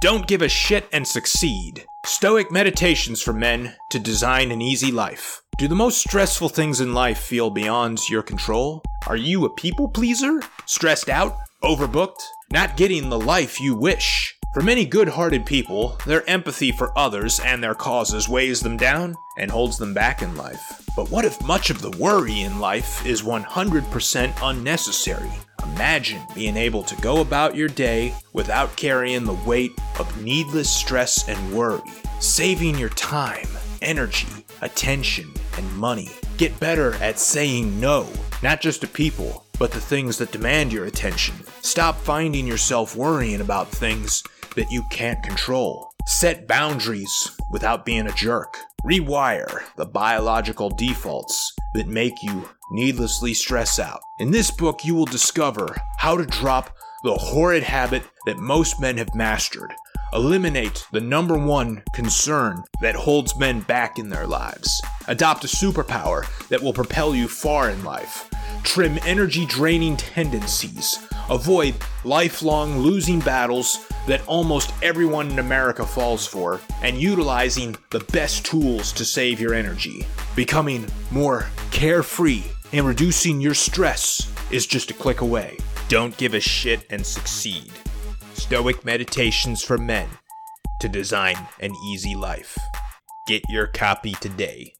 Don't give a shit and succeed. Stoic meditations for men to design an easy life. Do the most stressful things in life feel beyond your control? Are you a people pleaser? Stressed out? Overbooked? Not getting the life you wish? For many good hearted people, their empathy for others and their causes weighs them down and holds them back in life. But what if much of the worry in life is 100% unnecessary? Imagine being able to go about your day without carrying the weight of needless stress and worry, saving your time, energy, attention, and money. Get better at saying no, not just to people, but the things that demand your attention. Stop finding yourself worrying about things that you can't control. Set boundaries without being a jerk. Rewire the biological defaults that make you needlessly stress out. In this book, you will discover how to drop the horrid habit that most men have mastered. Eliminate the number one concern that holds men back in their lives. Adopt a superpower that will propel you far in life. Trim energy draining tendencies. Avoid lifelong losing battles that almost everyone in America falls for, and utilizing the best tools to save your energy. Becoming more carefree and reducing your stress is just a click away. Don't give a shit and succeed. Stoic Meditations for Men to design an easy life. Get your copy today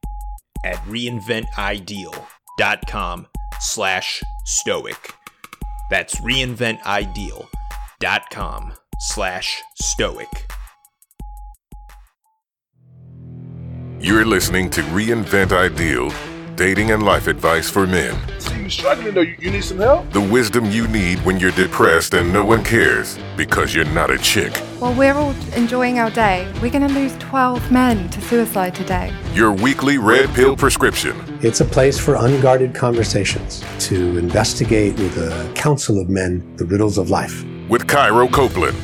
at reinventideal.com slash stoic. That's reinventideal.com slash stoic. You're listening to Reinvent Ideal Dating and Life Advice for Men. So you're struggling though? You, you need some help? The wisdom you need when you're depressed and no one cares because you're not a chick. While we're all enjoying our day, we're going to lose 12 men to suicide today. Your weekly red pill prescription. It's a place for unguarded conversations to investigate with a council of men the riddles of life. With Cairo Copeland.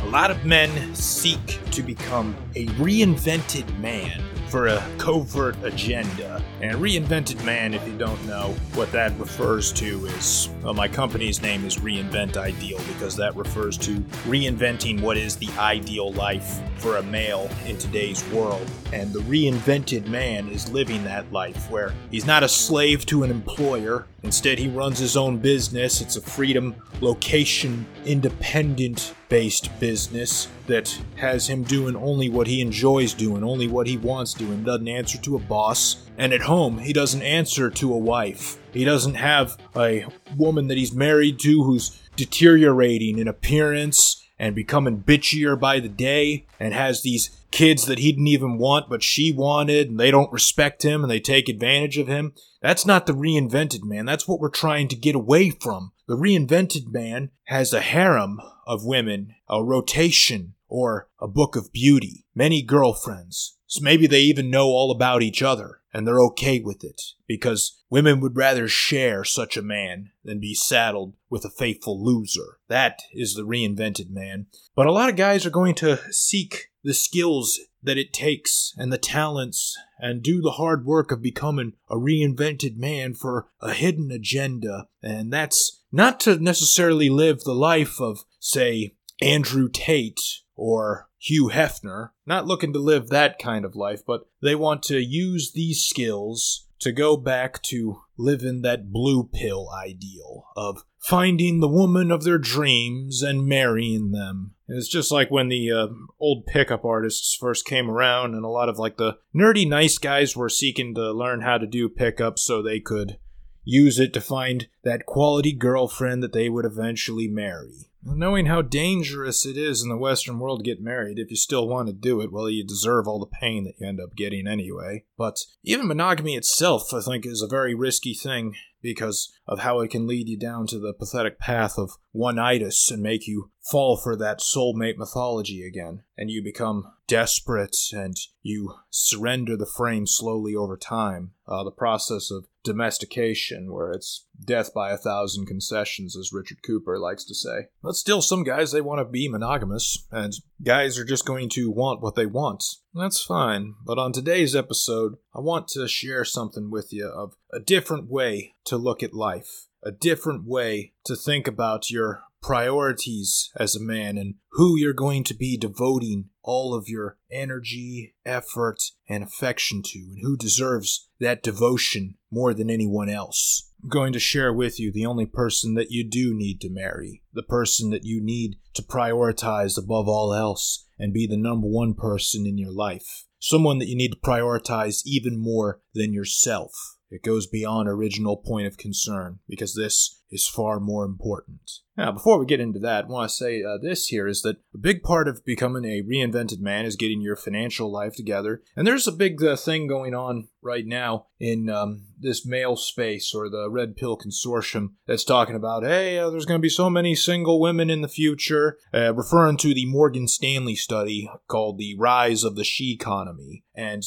A lot of men seek to become a reinvented man for a covert agenda. And reinvented man, if you don't know what that refers to, is well, my company's name is Reinvent Ideal because that refers to reinventing what is the ideal life for a male in today's world. And the reinvented man is living that life where he's not a slave to an employer. Instead, he runs his own business. It's a freedom, location, independent based business that has him doing only what he enjoys doing, only what he wants doing, doesn't answer to a boss. And at home, he doesn't answer to a wife. He doesn't have a woman that he's married to who's deteriorating in appearance and becoming bitchier by the day and has these kids that he didn't even want but she wanted and they don't respect him and they take advantage of him. That's not the reinvented man. That's what we're trying to get away from. The reinvented man has a harem of women, a rotation, or a book of beauty, many girlfriends. So maybe they even know all about each other and they're okay with it because women would rather share such a man than be saddled with a faithful loser. That is the reinvented man. But a lot of guys are going to seek the skills that it takes and the talents and do the hard work of becoming a reinvented man for a hidden agenda. And that's not to necessarily live the life of, say, Andrew Tate or Hugh Hefner, not looking to live that kind of life, but they want to use these skills to go back to living that blue pill ideal of finding the woman of their dreams and marrying them. It's just like when the uh, old pickup artists first came around, and a lot of like the nerdy nice guys were seeking to learn how to do pickup so they could use it to find that quality girlfriend that they would eventually marry. Knowing how dangerous it is in the Western world to get married, if you still want to do it, well, you deserve all the pain that you end up getting anyway. But even monogamy itself, I think, is a very risky thing because of how it can lead you down to the pathetic path of one-itis and make you fall for that soulmate mythology again. And you become desperate and you surrender the frame slowly over time. Uh, the process of domestication, where it's death by a thousand concessions, as Richard Cooper likes to say. But still, some guys, they want to be monogamous, and guys are just going to want what they want. That's fine, but on today's episode, I want to share something with you of a different way to look at life, a different way to think about your priorities as a man and who you're going to be devoting all of your energy, effort, and affection to, and who deserves that devotion more than anyone else. I'm going to share with you the only person that you do need to marry, the person that you need to prioritize above all else and be the number one person in your life, someone that you need to prioritize even more than yourself. It goes beyond original point of concern because this is far more important. Now, before we get into that, I want to say uh, this here is that a big part of becoming a reinvented man is getting your financial life together. And there's a big uh, thing going on right now in um, this male space or the Red Pill Consortium that's talking about, hey, uh, there's going to be so many single women in the future, uh, referring to the Morgan Stanley study called The Rise of the She Economy. And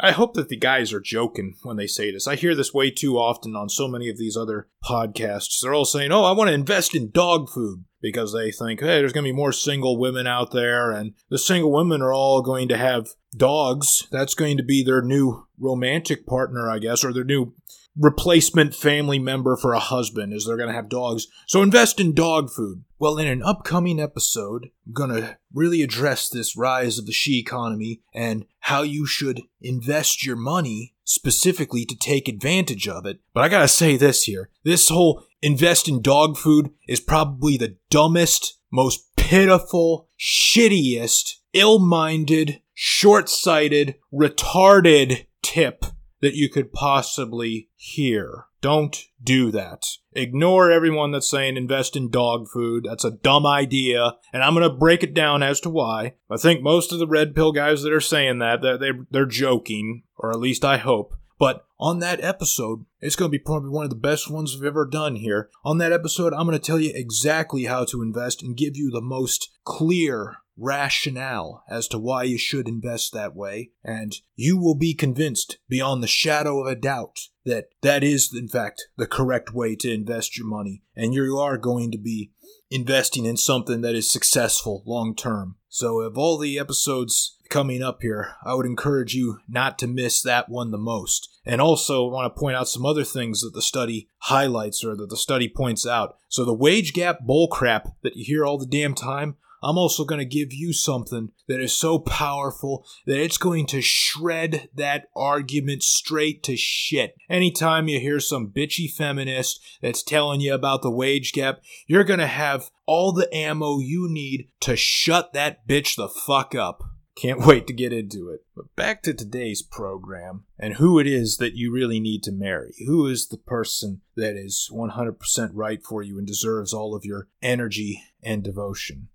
I hope that the guys are joking when they say this. I hear this way too often on so many of these other podcasts. They're all saying, oh, I want to invest in dog food because they think, hey, there's going to be more single women out there, and the single women are all going to have dogs. That's going to be their new romantic partner, I guess, or their new replacement family member for a husband is they're going to have dogs. So invest in dog food. Well, in an upcoming episode, I'm going to really address this rise of the she economy and how you should invest your money specifically to take advantage of it. But I got to say this here. This whole invest in dog food is probably the dumbest, most pitiful, shittiest, ill-minded, short-sighted, retarded tip that you could possibly hear. Don't do that. Ignore everyone that's saying invest in dog food. That's a dumb idea, and I'm going to break it down as to why. I think most of the red pill guys that are saying that they're, they're, joking, or at least I hope. But on that episode, it's going to be probably one of the best ones we've ever done here. On that episode, I'm going to tell you exactly how to invest and give you the most clear rationale as to why you should invest that way, and you will be convinced beyond the shadow of a doubt that that is, in fact, the correct way to invest your money, and you are going to be investing in something that is successful long term. So, of all the episodes coming up here, I would encourage you not to miss that one the most. And also, I want to point out some other things that the study highlights or that the study points out. So, the wage gap bullcrap that you hear all the damn time, I'm also going to give you something that is so powerful that it's going to shred that argument straight to shit. Anytime you hear some bitchy feminist that's telling you about the wage gap, you're going to have all the ammo you need to shut that bitch the fuck up. Can't wait to get into it. But back to today's program and who it is that you really need to marry. Who is the person that is 100% right for you and deserves all of your energy and devotion?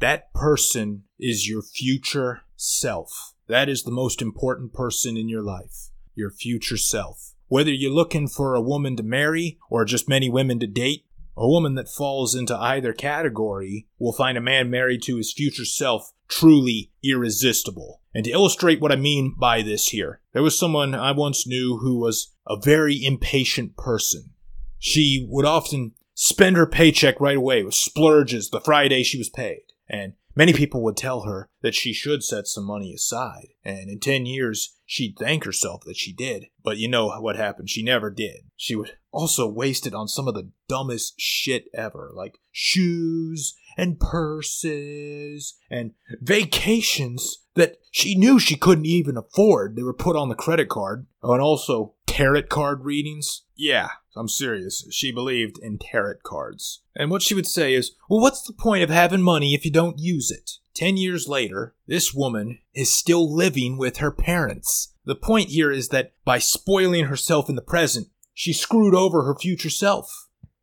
That person is your future self. That is the most important person in your life. Your future self. Whether you're looking for a woman to marry or just many women to date, a woman that falls into either category will find a man married to his future self truly irresistible. And to illustrate what I mean by this here, there was someone I once knew who was a very impatient person. She would often spend her paycheck right away with splurges the Friday she was paid. And many people would tell her that she should set some money aside. And in 10 years, she'd thank herself that she did. But you know what happened. She never did. She would also waste it on some of the dumbest shit ever, like shoes and purses and vacations that she knew she couldn't even afford. They were put on the credit card. And also tarot card readings. Yeah, I'm serious. She believed in tarot cards. And what she would say is, well, what's the point of having money if you don't use it? Ten years later, this woman is still living with her parents. The point here is that by spoiling herself in the present, she screwed over her future self.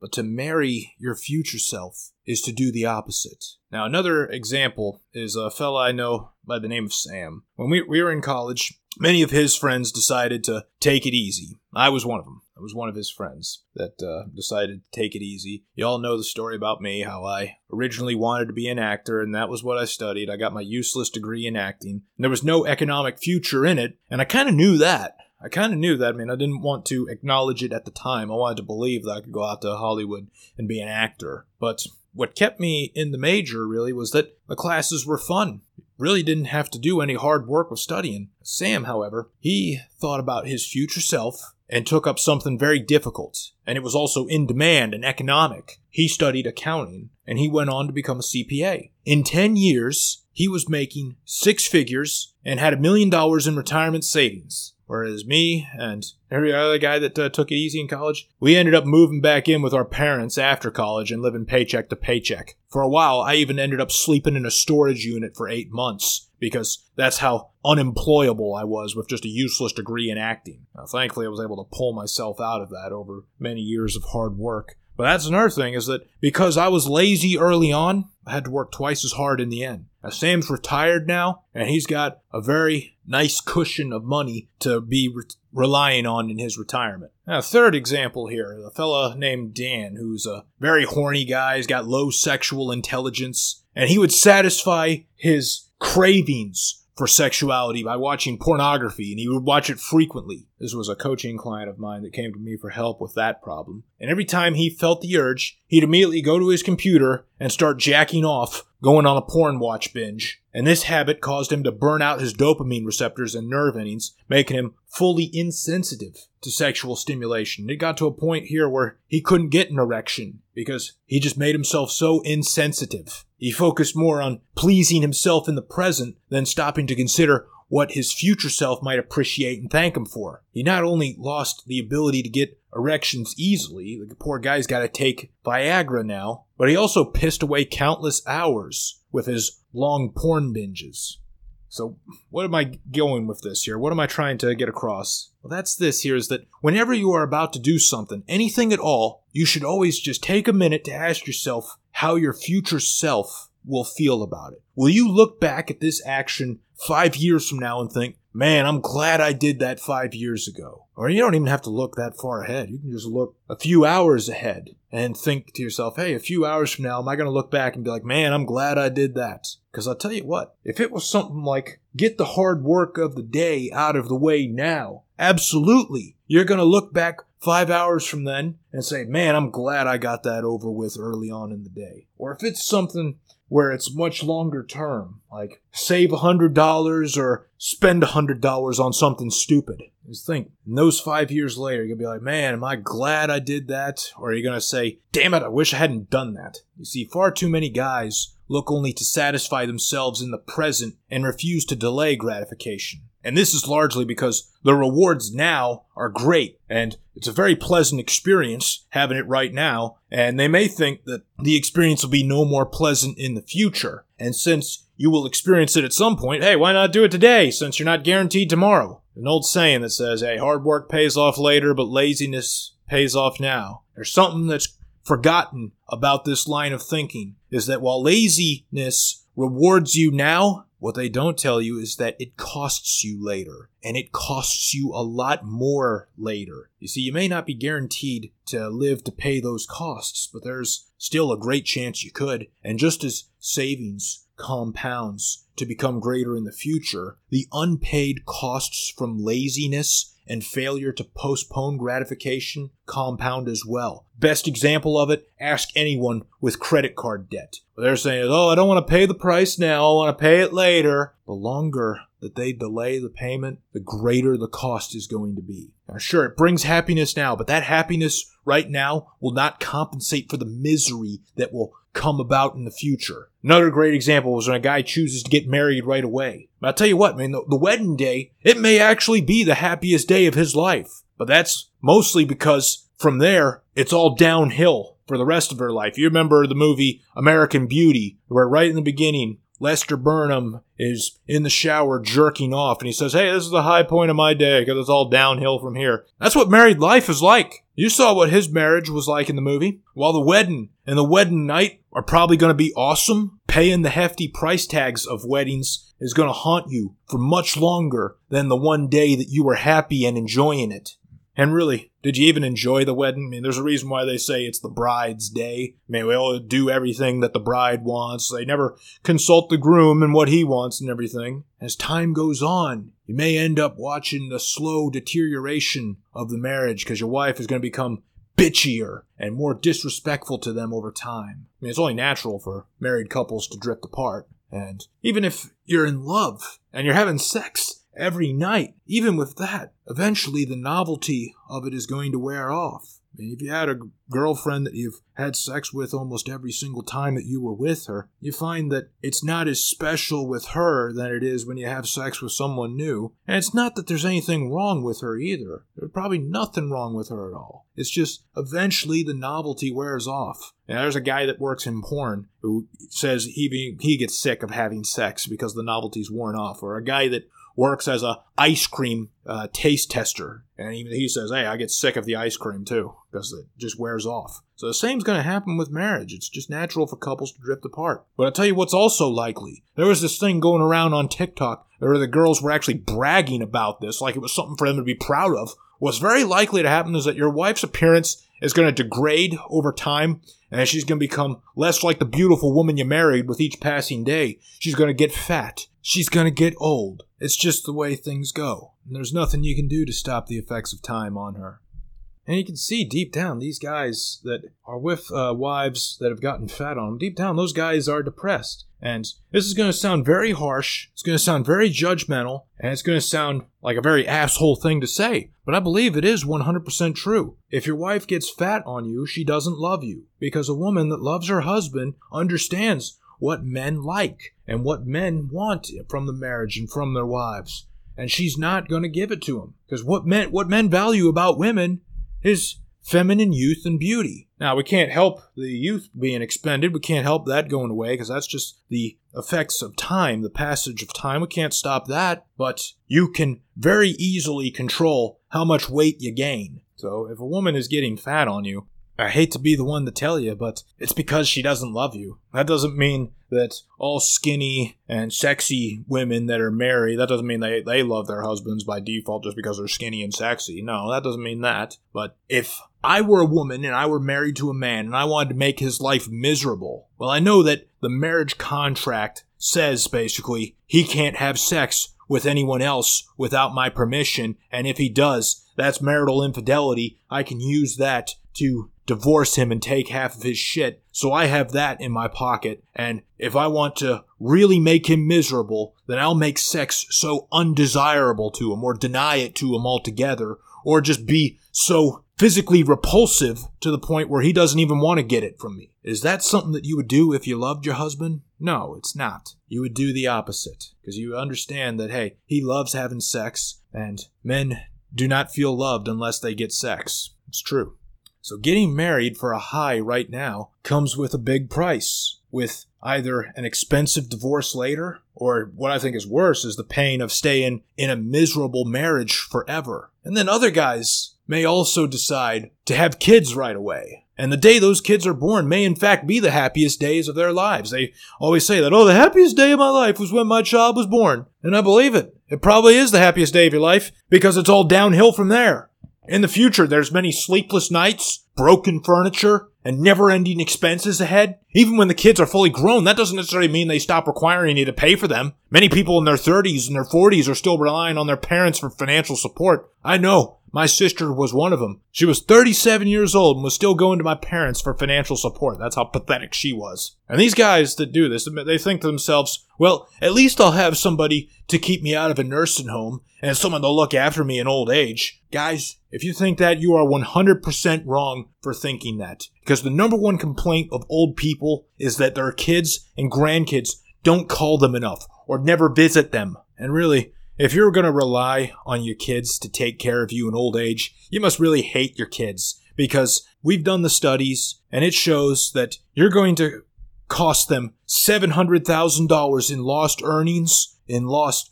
But to marry your future self is to do the opposite. Now, another example is a fella I know by the name of Sam. When we, we were in college, many of his friends decided to take it easy. I was one of them. I was one of his friends that uh, decided to take it easy. You all know the story about me, how I originally wanted to be an actor, and that was what I studied. I got my useless degree in acting. And there was no economic future in it, and I kind of knew that. I kind of knew that. I mean, I didn't want to acknowledge it at the time. I wanted to believe that I could go out to Hollywood and be an actor. But what kept me in the major really was that the classes were fun. Really didn't have to do any hard work with studying. Sam, however, he thought about his future self and took up something very difficult, and it was also in demand and economic. He studied accounting, and he went on to become a CPA. In 10 years, he was making six figures and had a million dollars in retirement savings. Whereas me and every other guy that uh, took it easy in college, we ended up moving back in with our parents after college and living paycheck to paycheck. For a while, I even ended up sleeping in a storage unit for eight months because that's how unemployable I was with just a useless degree in acting. Now, thankfully, I was able to pull myself out of that over many years of hard work. But that's another thing is that because I was lazy early on, I had to work twice as hard in the end. Now, Sam's retired now, and he's got a very nice cushion of money to be re- relying on in his retirement. Now, third example here, a fella named Dan, who's a very horny guy, he's got low sexual intelligence, and he would satisfy his cravings for sexuality by watching pornography, and he would watch it frequently. This was a coaching client of mine that came to me for help with that problem. And every time he felt the urge, he'd immediately go to his computer and start jacking off, going on a porn watch binge. And this habit caused him to burn out his dopamine receptors and nerve endings, making him fully insensitive to sexual stimulation. It got to a point here where he couldn't get an erection because he just made himself so insensitive. He focused more on pleasing himself in the present than stopping to consider what his future self might appreciate and thank him for. He not only lost the ability to get erections easily, the poor guy's got to take Viagra now, but he also pissed away countless hours with his long porn binges. So, what am I going with this here? What am I trying to get across? Well, that's this here is that whenever you are about to do something, anything at all, you should always just take a minute to ask yourself how your future self will feel about it. Will you look back at this action five years from now and think, man, I'm glad I did that five years ago? Or you don't even have to look that far ahead. You can just look a few hours ahead and think to yourself, hey, a few hours from now, am I going to look back and be like, man, I'm glad I did that? Because I'll tell you what, if it was something like, get the hard work of the day out of the way now, absolutely, you're going to look back five hours from then and say, man, I'm glad I got that over with early on in the day. Or if it's something where it's much longer term, like save a hundred dollars or spend a hundred dollars on something stupid. Just think, and those five years later, you're gonna be like, man, am I glad I did that? Or are you gonna say, damn it, I wish I hadn't done that? You see, far too many guys look only to satisfy themselves in the present and refuse to delay gratification. And this is largely because the rewards now are great and it's a very pleasant experience having it right now. And they may think that the experience will be no more pleasant in the future. And since you will experience it at some point, hey, why not do it today since you're not guaranteed tomorrow? An old saying that says, hey, hard work pays off later, but laziness pays off now. There's something that's forgotten about this line of thinking is that while laziness rewards you now, what they don't tell you is that it costs you later, and it costs you a lot more later. You see, you may not be guaranteed to live to pay those costs, but there's still a great chance you could. And just as savings compounds to become greater in the future, the unpaid costs from laziness and failure to postpone gratification compound as well. Best example of it, ask anyone with credit card debt. They're saying, oh, I don't want to pay the price now, I want to pay it later. The longer that they delay the payment, the greater the cost is going to be. Now, sure, it brings happiness now, but that happiness right now will not compensate for the misery that will come about in the future. Another great example was when a guy chooses to get married right away. But I'll tell you what, man, the, the wedding day, it may actually be the happiest day of his life. But that's mostly because from there, it's all downhill for the rest of her life. You remember the movie American Beauty, where right in the beginning, Lester Burnham is in the shower jerking off and he says, Hey, this is the high point of my day because it's all downhill from here. That's what married life is like. You saw what his marriage was like in the movie. While the wedding and the wedding night are probably going to be awesome, paying the hefty price tags of weddings is going to haunt you for much longer than the one day that you were happy and enjoying it. And really, did you even enjoy the wedding? I mean, there's a reason why they say it's the bride's day. I mean, we all do everything that the bride wants. They never consult the groom and what he wants and everything. As time goes on, you may end up watching the slow deterioration of the marriage because your wife is going to become bitchier and more disrespectful to them over time. I mean, it's only natural for married couples to drift apart. And even if you're in love and you're having sex every night, even with that, eventually the novelty of it is going to wear off. Mean, if you had a girlfriend that you've had sex with almost every single time that you were with her, you find that it's not as special with her than it is when you have sex with someone new. And it's not that there's anything wrong with her either. There's probably nothing wrong with her at all. It's just eventually the novelty wears off. And there's a guy that works in porn who says he he gets sick of having sex because the novelty's worn off, or a guy that works as a ice cream uh, taste tester, and even he says, "Hey, I get sick of the ice cream too because it just wears off." So the same's going to happen with marriage. It's just natural for couples to drift apart. But I'll tell you what's also likely. There was this thing going around on TikTok where the girls were actually bragging about this, like it was something for them to be proud of. What's very likely to happen is that your wife's appearance is going to degrade over time and she's going to become less like the beautiful woman you married with each passing day. She's going to get fat. She's going to get old. It's just the way things go. And there's nothing you can do to stop the effects of time on her. And you can see deep down, these guys that are with uh, wives that have gotten fat on them, deep down, those guys are depressed. And this is going to sound very harsh, it's going to sound very judgmental, and it's going to sound like a very asshole thing to say. But I believe it is 100% true. If your wife gets fat on you, she doesn't love you. Because a woman that loves her husband understands what men like and what men want from the marriage and from their wives. And she's not going to give it to him Because what men, what men value about women is feminine youth and beauty. Now, we can't help the youth being expended. We can't help that going away because that's just the effects of time, the passage of time. We can't stop that. But you can very easily control how much weight you gain. So if a woman is getting fat on you, I hate to be the one to tell you, but it's because she doesn't love you. That doesn't mean that all skinny and sexy women that are married, that doesn't mean they, they love their husbands by default just because they're skinny and sexy. No, that doesn't mean that. But if I were a woman and I were married to a man and I wanted to make his life miserable, well, I know that the marriage contract says basically he can't have sex with anyone else without my permission, and if he does, that's marital infidelity. I can use that to divorce him and take half of his shit. So I have that in my pocket. And if I want to really make him miserable, then I'll make sex so undesirable to him or deny it to him altogether or just be so physically repulsive to the point where he doesn't even want to get it from me. Is that something that you would do if you loved your husband? No, it's not. You would do the opposite because you understand that, hey, he loves having sex and men do not feel loved unless they get sex. It's true. So getting married for a high right now comes with a big price, with either an expensive divorce later, or what I think is worse is the pain of staying in a miserable marriage forever. And then other guys may also decide to have kids right away. And the day those kids are born may in fact be the happiest days of their lives. They always say that, oh, the happiest day of my life was when my child was born. And I believe it. It probably is the happiest day of your life because it's all downhill from there. In the future, there's many sleepless nights, broken furniture, and never-ending expenses ahead. Even when the kids are fully grown, that doesn't necessarily mean they stop requiring you to pay for them. Many people in their 30s and their 40s are still relying on their parents for financial support. I know. My sister was one of them. She was 37 years old and was still going to my parents for financial support. That's how pathetic she was. And these guys that do this, they think to themselves, well, at least I'll have somebody to keep me out of a nursing home and someone to look after me in old age. Guys, if you think that, you are 100% wrong for thinking that. Because the number one complaint of old people is that their kids and grandkids don't call them enough or never visit them. And really, if you're going to rely on your kids to take care of you in old age, you must really hate your kids because we've done the studies and it shows that you're going to cost them $700,000 in lost earnings, in lost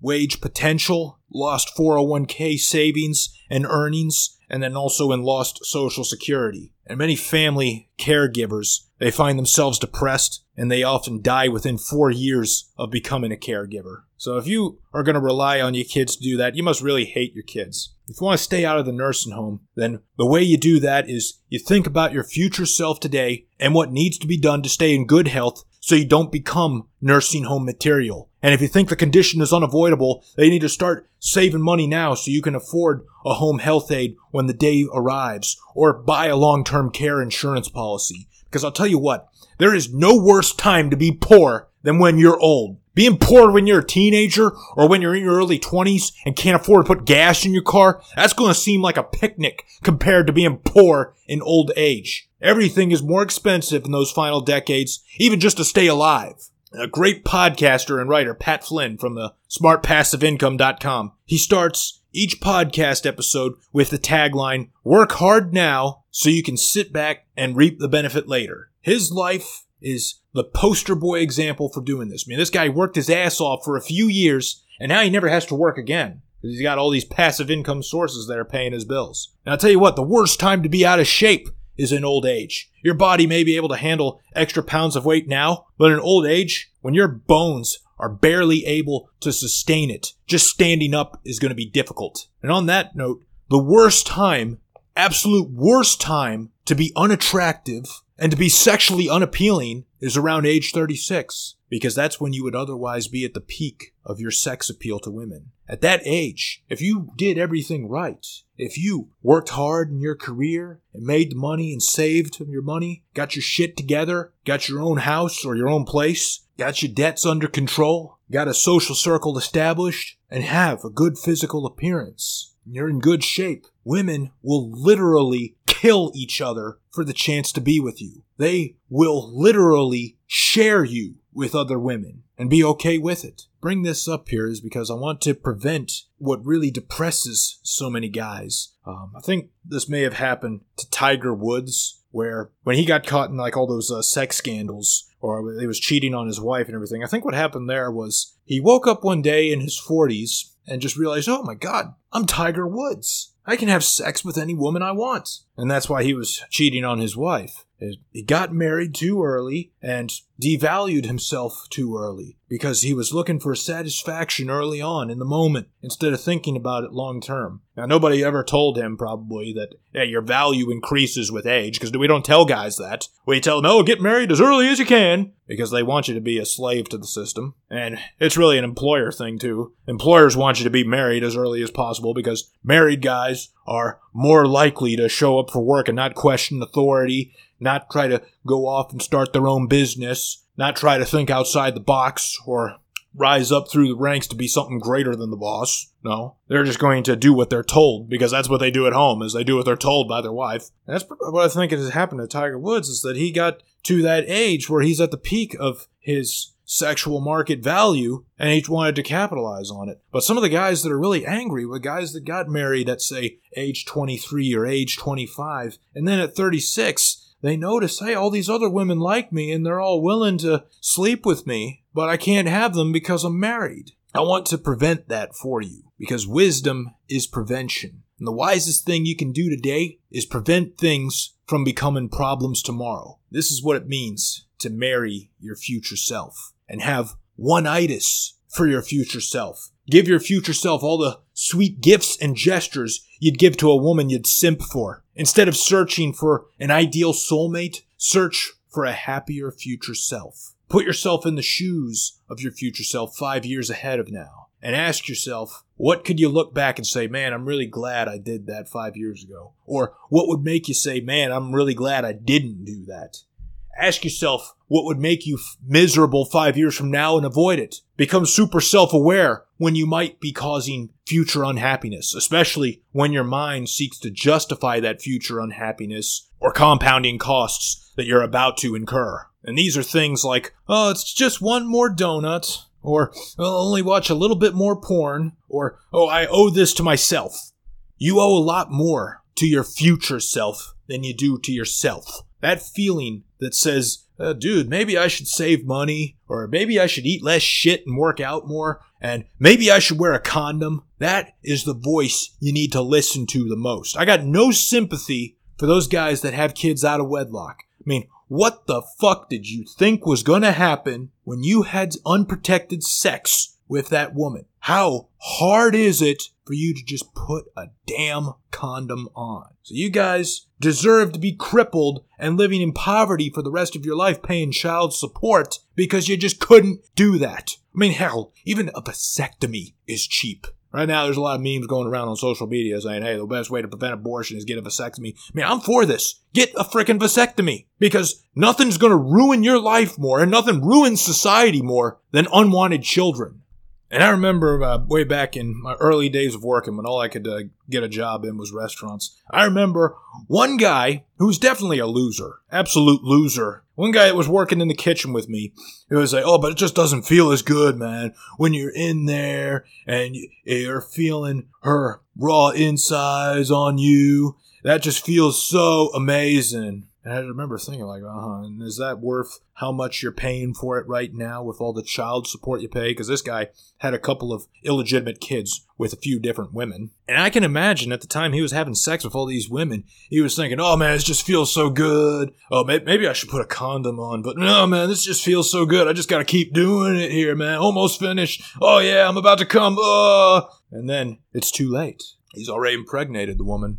wage potential, lost 401k savings and earnings, and then also in lost social security. And many family caregivers, they find themselves depressed and they often die within four years of becoming a caregiver. So if you are going to rely on your kids to do that, you must really hate your kids. If you want to stay out of the nursing home, then the way you do that is you think about your future self today and what needs to be done to stay in good health so you don't become nursing home material. And if you think the condition is unavoidable, they need to start saving money now so you can afford a home health aid when the day arrives or buy a long-term care insurance policy. Because I'll tell you what, there is no worse time to be poor than when you're old. Being poor when you're a teenager or when you're in your early 20s and can't afford to put gas in your car, that's going to seem like a picnic compared to being poor in old age. Everything is more expensive in those final decades, even just to stay alive. A great podcaster and writer, Pat Flynn from the smartpassiveincome.com. He starts each podcast episode with the tagline, work hard now so you can sit back and reap the benefit later. His life is the poster boy example for doing this. I mean, this guy worked his ass off for a few years, and now he never has to work again. Because he's got all these passive income sources that are paying his bills. And I'll tell you what, the worst time to be out of shape is in old age. Your body may be able to handle extra pounds of weight now, but in old age, when your bones are barely able to sustain it, just standing up is going to be difficult. And on that note, the worst time, absolute worst time to be unattractive and to be sexually unappealing is around age 36, because that's when you would otherwise be at the peak of your sex appeal to women. At that age, if you did everything right, if you worked hard in your career and made the money and saved your money, got your shit together, got your own house or your own place, got your debts under control, got a social circle established, and have a good physical appearance, you're in good shape. Women will literally kill each other for the chance to be with you. They will literally share you with other women and be okay with it. Bring this up here is because I want to prevent what really depresses so many guys. Um, I think this may have happened to Tiger Woods, where when he got caught in like all those uh, sex scandals, or he was cheating on his wife and everything. I think what happened there was he woke up one day in his 40s and just realized, oh my God, I'm Tiger Woods. I can have sex with any woman I want. And that's why he was cheating on his wife. He got married too early and devalued himself too early because he was looking for satisfaction early on in the moment instead of thinking about it long term. Now, nobody ever told him probably that yeah, your value increases with age because we don't tell guys that. We tell them, oh, get married as early as you can because they want you to be a slave to the system. And it's really an employer thing too. Employers want you to be married as early as possible because married guys are more likely to show up for work and not question authority not try to go off and start their own business, not try to think outside the box or rise up through the ranks to be something greater than the boss. No, they're just going to do what they're told because that's what they do at home is they do what they're told by their wife. And that's what I think has happened to Tiger Woods is that he got to that age where he's at the peak of his sexual market value and he wanted to capitalize on it. But some of the guys that are really angry were guys that got married at say age 23 or age 25 and then at 36 they notice, hey, all these other women like me and they're all willing to sleep with me, but I can't have them because I'm married. I want to prevent that for you because wisdom is prevention. And the wisest thing you can do today is prevent things from becoming problems tomorrow. This is what it means to marry your future self and have one itis for your future self. Give your future self all the sweet gifts and gestures you'd give to a woman you'd simp for. Instead of searching for an ideal soulmate, search for a happier future self. Put yourself in the shoes of your future self five years ahead of now and ask yourself, what could you look back and say, man, I'm really glad I did that five years ago? Or what would make you say, man, I'm really glad I didn't do that? Ask yourself what would make you f- miserable five years from now and avoid it. Become super self aware when you might be causing future unhappiness, especially when your mind seeks to justify that future unhappiness or compounding costs that you're about to incur. And these are things like, oh, it's just one more donut, or I'll only watch a little bit more porn, or oh, I owe this to myself. You owe a lot more to your future self than you do to yourself. That feeling that says, uh, dude, maybe I should save money, or maybe I should eat less shit and work out more, and maybe I should wear a condom. That is the voice you need to listen to the most. I got no sympathy for those guys that have kids out of wedlock. I mean, what the fuck did you think was gonna happen when you had unprotected sex with that woman? How hard is it for you to just put a damn condom on? So you guys deserve to be crippled and living in poverty for the rest of your life paying child support because you just couldn't do that. I mean, hell, even a vasectomy is cheap. Right now, there's a lot of memes going around on social media saying, hey, the best way to prevent abortion is get a vasectomy. I mean, I'm for this. Get a freaking vasectomy because nothing's going to ruin your life more and nothing ruins society more than unwanted children. And I remember uh, way back in my early days of working when all I could uh, get a job in was restaurants. I remember one guy who was definitely a loser, absolute loser. One guy that was working in the kitchen with me, he was like, "Oh, but it just doesn't feel as good, man, when you're in there and you're feeling her raw insides on you. That just feels so amazing." And I remember thinking, like, uh huh, and is that worth how much you're paying for it right now with all the child support you pay? Because this guy had a couple of illegitimate kids with a few different women. And I can imagine at the time he was having sex with all these women, he was thinking, oh man, this just feels so good. Oh, maybe I should put a condom on, but no, man, this just feels so good. I just got to keep doing it here, man. Almost finished. Oh yeah, I'm about to come. Uh. And then it's too late. He's already impregnated the woman.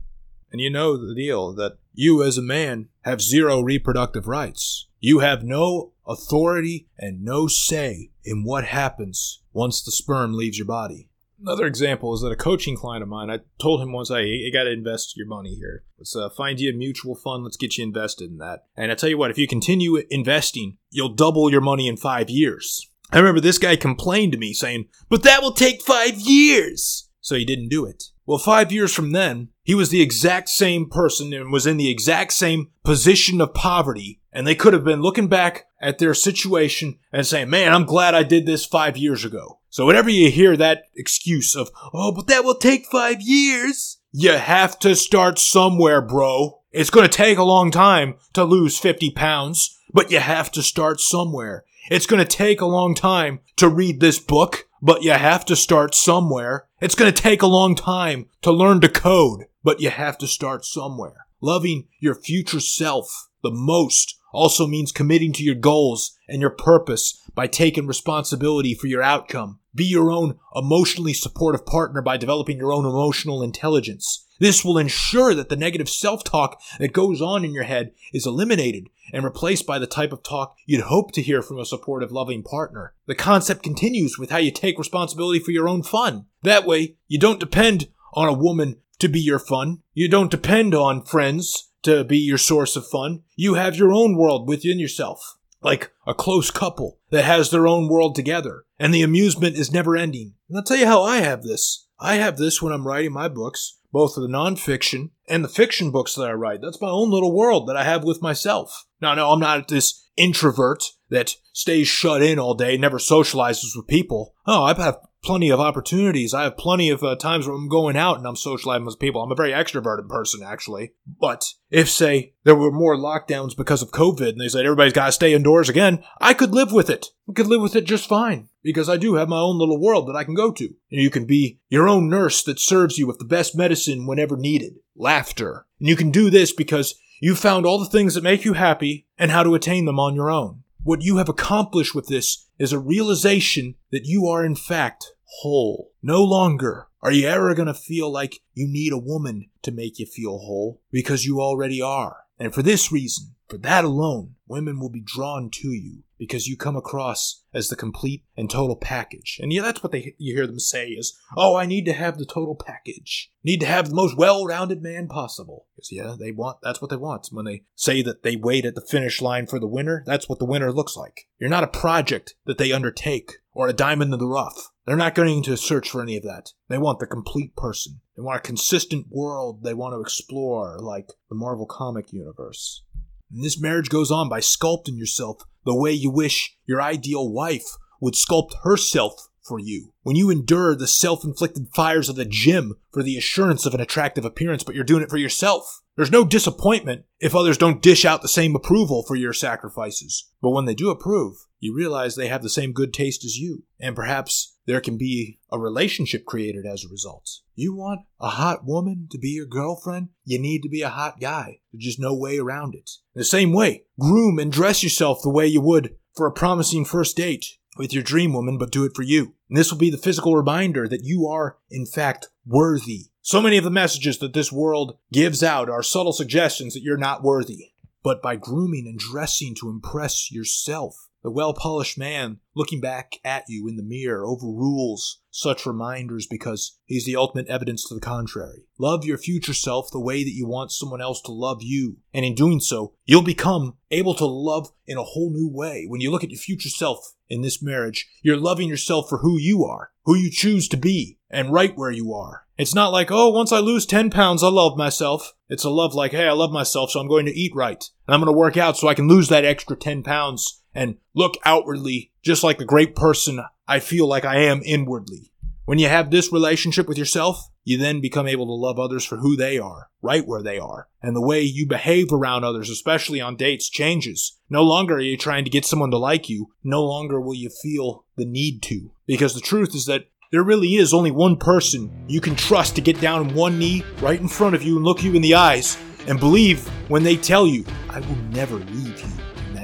And you know the deal that you as a man have zero reproductive rights. You have no authority and no say in what happens once the sperm leaves your body. Another example is that a coaching client of mine, I told him once, hey, you got to invest your money here. Let's uh, find you a mutual fund. Let's get you invested in that. And I tell you what, if you continue investing, you'll double your money in five years. I remember this guy complained to me saying, but that will take five years. So he didn't do it. Well, five years from then, he was the exact same person and was in the exact same position of poverty. And they could have been looking back at their situation and saying, man, I'm glad I did this five years ago. So whenever you hear that excuse of, oh, but that will take five years, you have to start somewhere, bro. It's going to take a long time to lose 50 pounds, but you have to start somewhere. It's going to take a long time to read this book, but you have to start somewhere. It's going to take a long time to learn to code, but you have to start somewhere. Loving your future self the most also means committing to your goals and your purpose by taking responsibility for your outcome. Be your own emotionally supportive partner by developing your own emotional intelligence. This will ensure that the negative self-talk that goes on in your head is eliminated and replaced by the type of talk you'd hope to hear from a supportive, loving partner. The concept continues with how you take responsibility for your own fun. That way, you don't depend on a woman to be your fun. You don't depend on friends to be your source of fun. You have your own world within yourself. Like a close couple that has their own world together, and the amusement is never ending. And I'll tell you how I have this. I have this when I'm writing my books both the nonfiction and the fiction books that I write. That's my own little world that I have with myself. Now, no, I'm not this introvert that stays shut in all day, never socializes with people. Oh, I have plenty of opportunities. I have plenty of uh, times where I'm going out and I'm socializing with people. I'm a very extroverted person, actually. But if, say, there were more lockdowns because of COVID and they said everybody's got to stay indoors again, I could live with it. I could live with it just fine because I do have my own little world that I can go to. And you can be your own nurse that serves you with the best medicine whenever needed laughter. And you can do this because you found all the things that make you happy and how to attain them on your own. What you have accomplished with this is a realization that you are in fact whole. No longer are you ever going to feel like you need a woman to make you feel whole because you already are. And for this reason, for that alone, women will be drawn to you because you come across as the complete and total package. And yeah, that's what they you hear them say is, "Oh, I need to have the total package. Need to have the most well-rounded man possible." Because yeah, they want that's what they want. When they say that they wait at the finish line for the winner, that's what the winner looks like. You're not a project that they undertake or a diamond in the rough. They're not going to search for any of that. They want the complete person. They want a consistent world they want to explore, like the Marvel comic universe. And this marriage goes on by sculpting yourself the way you wish your ideal wife would sculpt herself for you. When you endure the self inflicted fires of the gym for the assurance of an attractive appearance, but you're doing it for yourself. There's no disappointment if others don't dish out the same approval for your sacrifices. But when they do approve, you realize they have the same good taste as you. And perhaps there can be a relationship created as a result. You want a hot woman to be your girlfriend? You need to be a hot guy. There's just no way around it. In the same way, groom and dress yourself the way you would for a promising first date with your dream woman, but do it for you. And this will be the physical reminder that you are, in fact, worthy. So many of the messages that this world gives out are subtle suggestions that you're not worthy. But by grooming and dressing to impress yourself, The well polished man looking back at you in the mirror overrules such reminders because he's the ultimate evidence to the contrary. Love your future self the way that you want someone else to love you. And in doing so, you'll become able to love in a whole new way. When you look at your future self in this marriage, you're loving yourself for who you are, who you choose to be, and right where you are. It's not like, oh, once I lose 10 pounds, I love myself. It's a love like, hey, I love myself, so I'm going to eat right. And I'm going to work out so I can lose that extra 10 pounds and look outwardly just like the great person I feel like I am inwardly. When you have this relationship with yourself, you then become able to love others for who they are, right where they are. And the way you behave around others, especially on dates, changes. No longer are you trying to get someone to like you. No longer will you feel the need to. Because the truth is that there really is only one person you can trust to get down on one knee right in front of you and look you in the eyes and believe when they tell you, I will never leave you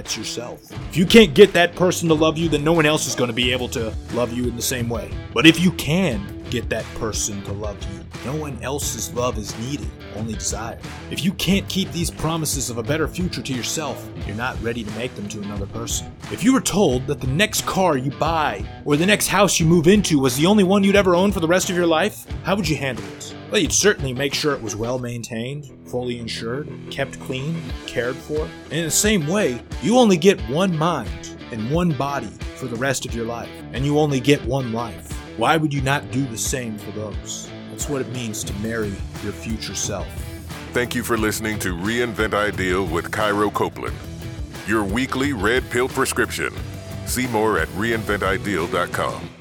that's yourself. If you can't get that person to love you, then no one else is going to be able to love you in the same way. But if you can get that person to love you, no one else's love is needed, only desire. If you can't keep these promises of a better future to yourself, you're not ready to make them to another person. If you were told that the next car you buy or the next house you move into was the only one you'd ever own for the rest of your life, how would you handle it? Well, you'd certainly make sure it was well maintained, fully insured, kept clean, cared for. And in the same way, you only get one mind and one body for the rest of your life, and you only get one life. Why would you not do the same for those? That's what it means to marry your future self. Thank you for listening to Reinvent Ideal with Cairo Copeland, your weekly red pill prescription. See more at reinventideal.com.